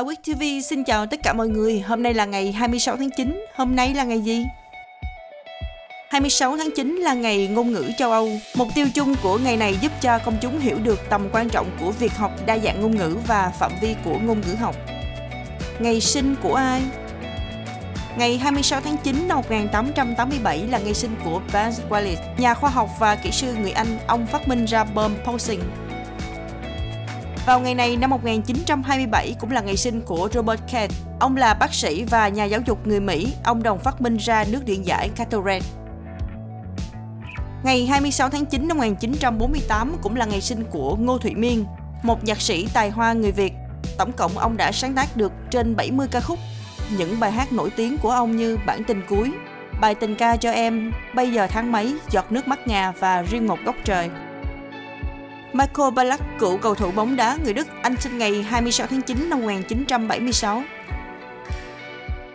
Awake TV xin chào tất cả mọi người. Hôm nay là ngày 26 tháng 9. Hôm nay là ngày gì? 26 tháng 9 là ngày ngôn ngữ châu Âu. Mục tiêu chung của ngày này giúp cho công chúng hiểu được tầm quan trọng của việc học đa dạng ngôn ngữ và phạm vi của ngôn ngữ học. Ngày sinh của ai? Ngày 26 tháng 9 năm 1887 là ngày sinh của Bass Wallace, nhà khoa học và kỹ sư người Anh. Ông phát minh ra bơm pulsing. Vào ngày này năm 1927 cũng là ngày sinh của Robert Kent. Ông là bác sĩ và nhà giáo dục người Mỹ. Ông đồng phát minh ra nước điện giải Catherine. Ngày 26 tháng 9 năm 1948 cũng là ngày sinh của Ngô Thụy Miên, một nhạc sĩ tài hoa người Việt. Tổng cộng ông đã sáng tác được trên 70 ca khúc. Những bài hát nổi tiếng của ông như Bản tình cuối, Bài tình ca cho em, Bây giờ tháng mấy, Giọt nước mắt ngà và Riêng một góc trời. Michael Ballack, cựu cầu thủ bóng đá người Đức, anh sinh ngày 26 tháng 9 năm 1976.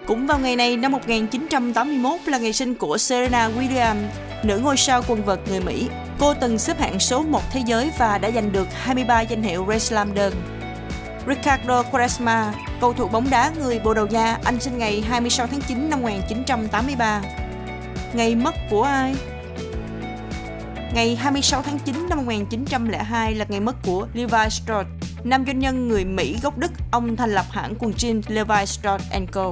Cũng vào ngày này năm 1981 là ngày sinh của Serena Williams, nữ ngôi sao quần vợt người Mỹ. Cô từng xếp hạng số 1 thế giới và đã giành được 23 danh hiệu Grand Slam đơn. Ricardo Quaresma, cầu thủ bóng đá người Bồ Đào Nha, anh sinh ngày 26 tháng 9 năm 1983. Ngày mất của ai? Ngày 26 tháng 9 năm 1902 là ngày mất của Levi Strauss, nam doanh nhân người Mỹ gốc Đức, ông thành lập hãng quần jean Levi Strauss Co.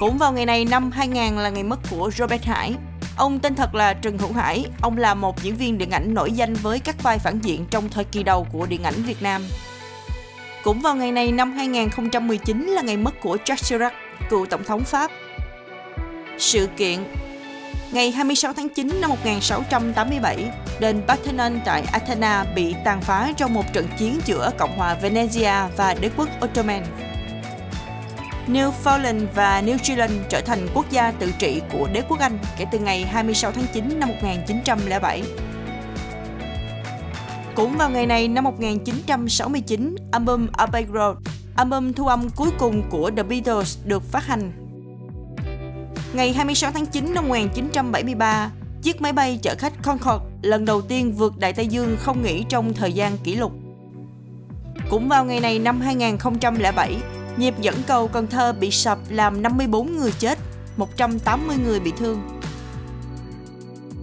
Cũng vào ngày này năm 2000 là ngày mất của Robert Hải. Ông tên thật là Trần Hữu Hải, ông là một diễn viên điện ảnh nổi danh với các vai phản diện trong thời kỳ đầu của điện ảnh Việt Nam. Cũng vào ngày này năm 2019 là ngày mất của Jacques Chirac, cựu tổng thống Pháp. Sự kiện Ngày 26 tháng 9 năm 1687, đền Parthenon tại Athena bị tàn phá trong một trận chiến giữa Cộng hòa Venezia và đế quốc Ottoman. Newfoundland và New Zealand trở thành quốc gia tự trị của đế quốc Anh kể từ ngày 26 tháng 9 năm 1907. Cũng vào ngày này năm 1969, album Abbey Road, album thu âm cuối cùng của The Beatles được phát hành. Ngày 26 tháng 9 năm 1973, chiếc máy bay chở khách Concorde lần đầu tiên vượt Đại Tây Dương không nghỉ trong thời gian kỷ lục. Cũng vào ngày này năm 2007, nhịp dẫn cầu Cần Thơ bị sập làm 54 người chết, 180 người bị thương.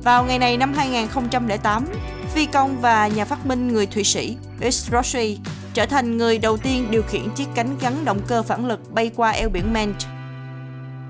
Vào ngày này năm 2008, phi công và nhà phát minh người Thụy Sĩ Buzz Rossi trở thành người đầu tiên điều khiển chiếc cánh gắn động cơ phản lực bay qua eo biển Manche.